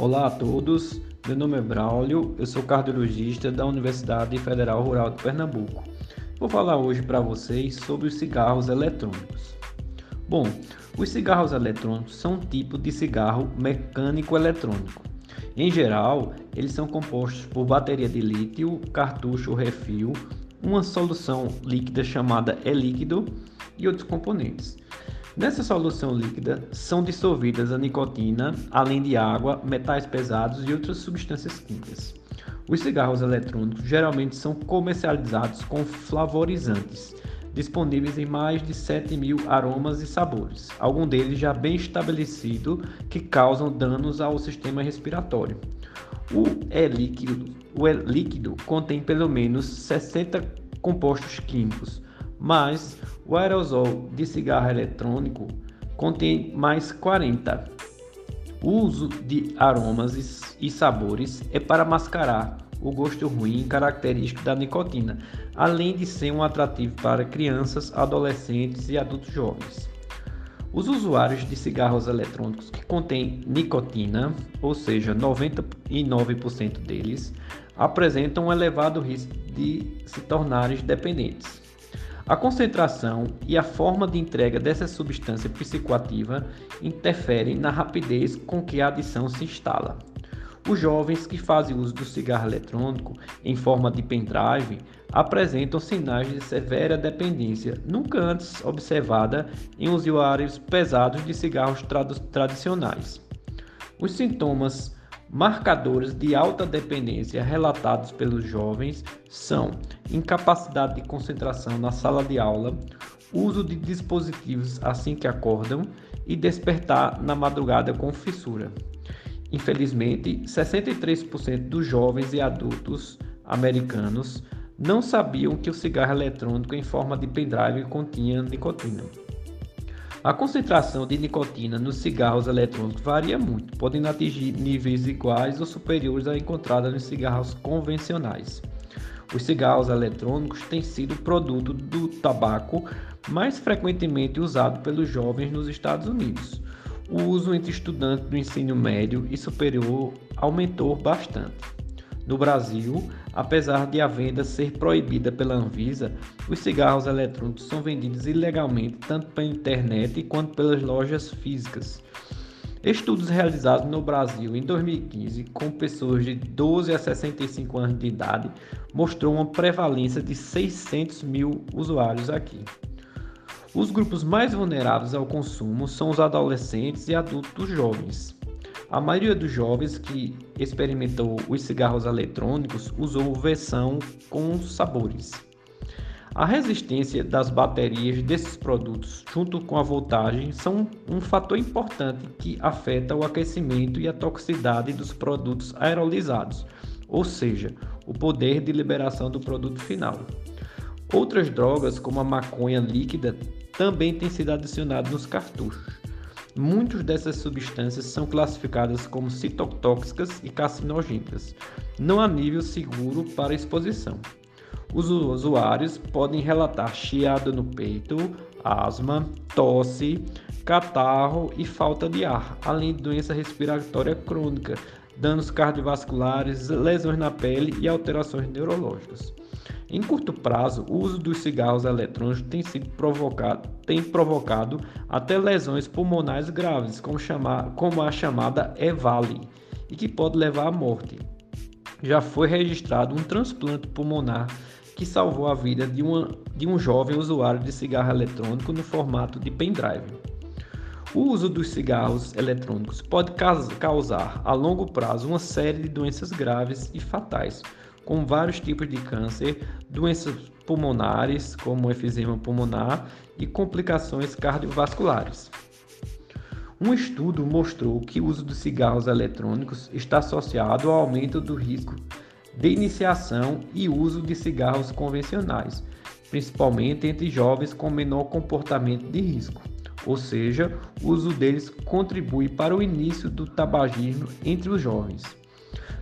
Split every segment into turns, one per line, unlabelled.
Olá a todos, meu nome é Braulio, eu sou cardiologista da Universidade Federal Rural de Pernambuco. Vou falar hoje para vocês sobre os cigarros eletrônicos. Bom, os cigarros eletrônicos são um tipo de cigarro mecânico eletrônico. Em geral, eles são compostos por bateria de lítio, cartucho refil, uma solução líquida chamada e-líquido e outros componentes. Nessa solução líquida são dissolvidas a nicotina, além de água, metais pesados e outras substâncias químicas. Os cigarros eletrônicos geralmente são comercializados com flavorizantes, disponíveis em mais de 7 mil aromas e sabores, alguns deles já bem estabelecido que causam danos ao sistema respiratório. O e-líquido, o e-líquido contém pelo menos 60 compostos químicos, mas o aerosol de cigarro eletrônico contém mais 40. O uso de aromas e sabores é para mascarar o gosto ruim característico da nicotina, além de ser um atrativo para crianças, adolescentes e adultos jovens. Os usuários de cigarros eletrônicos que contêm nicotina, ou seja, 99% deles, apresentam um elevado risco de se tornarem dependentes. A concentração e a forma de entrega dessa substância psicoativa interferem na rapidez com que a adição se instala. Os jovens que fazem uso do cigarro eletrônico em forma de pendrive apresentam sinais de severa dependência, nunca antes observada em usuários pesados de cigarros tradicionais. Os sintomas marcadores de alta dependência relatados pelos jovens são incapacidade de concentração na sala de aula, uso de dispositivos assim que acordam e despertar na madrugada com fissura. Infelizmente, 63% dos jovens e adultos americanos não sabiam que o cigarro eletrônico em forma de pendrive continha nicotina. A concentração de nicotina nos cigarros eletrônicos varia muito, podendo atingir níveis iguais ou superiores à encontrada nos cigarros convencionais. Os cigarros eletrônicos têm sido produto do tabaco mais frequentemente usado pelos jovens nos Estados Unidos o uso entre estudantes do ensino médio e superior aumentou bastante. No Brasil, apesar de a venda ser proibida pela Anvisa, os cigarros eletrônicos são vendidos ilegalmente tanto pela internet quanto pelas lojas físicas. Estudos realizados no Brasil em 2015 com pessoas de 12 a 65 anos de idade mostrou uma prevalência de 600 mil usuários aqui. Os grupos mais vulneráveis ao consumo são os adolescentes e adultos jovens. A maioria dos jovens que experimentou os cigarros eletrônicos usou versão com sabores. A resistência das baterias desses produtos, junto com a voltagem, são um fator importante que afeta o aquecimento e a toxicidade dos produtos aerolizados, ou seja, o poder de liberação do produto final. Outras drogas, como a maconha líquida, também têm sido adicionadas nos cartuchos. Muitas dessas substâncias são classificadas como citotóxicas e carcinogênicas, não há nível seguro para exposição. Os usuários podem relatar chiado no peito, asma, tosse, catarro e falta de ar, além de doença respiratória crônica, danos cardiovasculares, lesões na pele e alterações neurológicas. Em curto prazo, o uso dos cigarros eletrônicos tem sido provocado, tem provocado até lesões pulmonares graves, como, chamar, como a chamada EVALI, e que pode levar à morte. Já foi registrado um transplante pulmonar que salvou a vida de, uma, de um jovem usuário de cigarro eletrônico no formato de pendrive. O uso dos cigarros eletrônicos pode causar a longo prazo uma série de doenças graves e fatais, com vários tipos de câncer, doenças pulmonares, como efizema pulmonar, e complicações cardiovasculares. Um estudo mostrou que o uso de cigarros eletrônicos está associado ao aumento do risco de iniciação e uso de cigarros convencionais, principalmente entre jovens com menor comportamento de risco. Ou seja, o uso deles contribui para o início do tabagismo entre os jovens.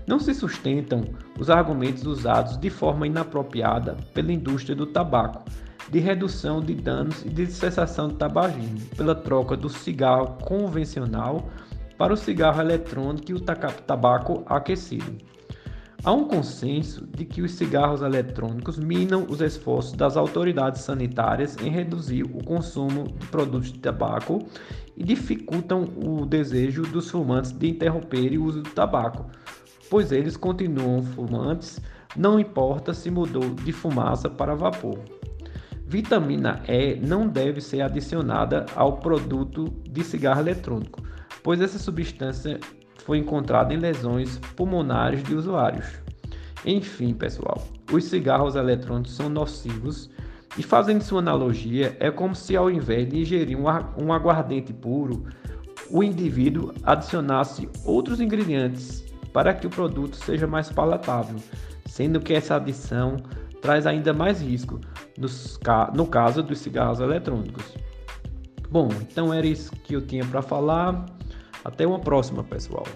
Não se sustentam os argumentos usados de forma inapropriada pela indústria do tabaco, de redução de danos e de cessação do tabagismo, pela troca do cigarro convencional para o cigarro eletrônico e o tabaco aquecido. Há um consenso de que os cigarros eletrônicos minam os esforços das autoridades sanitárias em reduzir o consumo de produtos de tabaco e dificultam o desejo dos fumantes de interromper o uso do tabaco, pois eles continuam fumantes, não importa se mudou de fumaça para vapor. Vitamina E não deve ser adicionada ao produto de cigarro eletrônico, pois essa substância foi encontrada em lesões pulmonares de usuários. Enfim, pessoal, os cigarros eletrônicos são nocivos e fazendo sua analogia, é como se ao invés de ingerir um aguardente puro, o indivíduo adicionasse outros ingredientes para que o produto seja mais palatável, sendo que essa adição traz ainda mais risco no caso dos cigarros eletrônicos. Bom, então era isso que eu tinha para falar. Até uma próxima, pessoal.